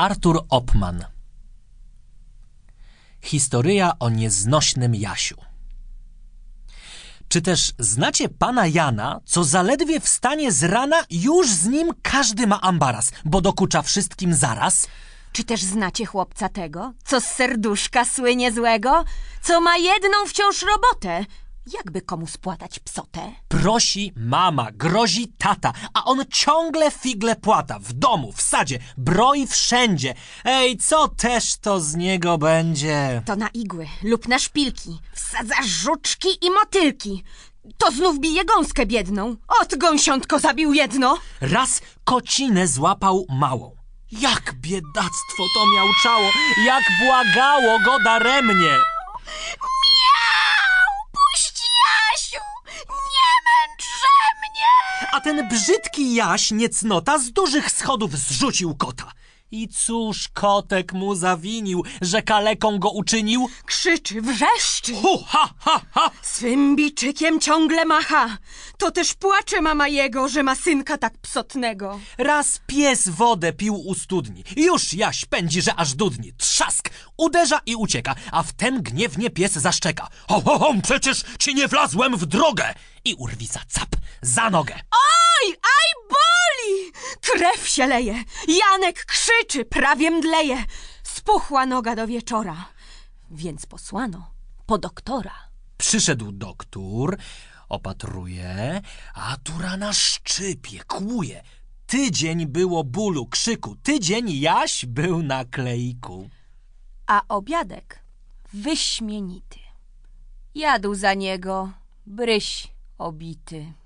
Artur Opman Historyja o nieznośnym Jasiu Czy też znacie pana Jana, co zaledwie wstanie z rana, już z nim każdy ma ambaras, bo dokucza wszystkim zaraz? Czy też znacie chłopca tego, co z serduszka słynie złego, co ma jedną wciąż robotę? Jakby komu spłatać psotę? Prosi mama, grozi tata, a on ciągle figle płata. W domu, w sadzie, broi wszędzie. Ej, co też to z niego będzie? To na igły lub na szpilki wsadza żuczki i motylki. To znów bije gąskę biedną. Ot, gąsiątko zabił jedno. Raz kocinę złapał małą. Jak biedactwo to miałczało, jak błagało go daremnie. A ten brzydki Jaś niecnota z dużych schodów zrzucił kota. I cóż kotek mu zawinił, że kaleką go uczynił? Krzyczy, wrzeszczy. Hu, ha, ha, ha! Swym biczykiem ciągle macha. To też płacze mama jego, że ma synka tak psotnego. Raz pies wodę pił u studni. Już Jaś pędzi, że aż dudni. Trzask! Uderza i ucieka, a wtem gniewnie pies zaszczeka. Ho, ho, ho, przecież ci nie wlazłem w drogę! I urwica cap za nogę. Oj, aj boli! Krew się leje. Janek krzyczy, prawie mdleje. Spuchła noga do wieczora. Więc posłano po doktora. Przyszedł doktor, opatruje, a tu rana szczypie, kłuje. Tydzień było bólu, krzyku, tydzień Jaś był na klejku. A obiadek wyśmienity. Jadł za niego bryś obity.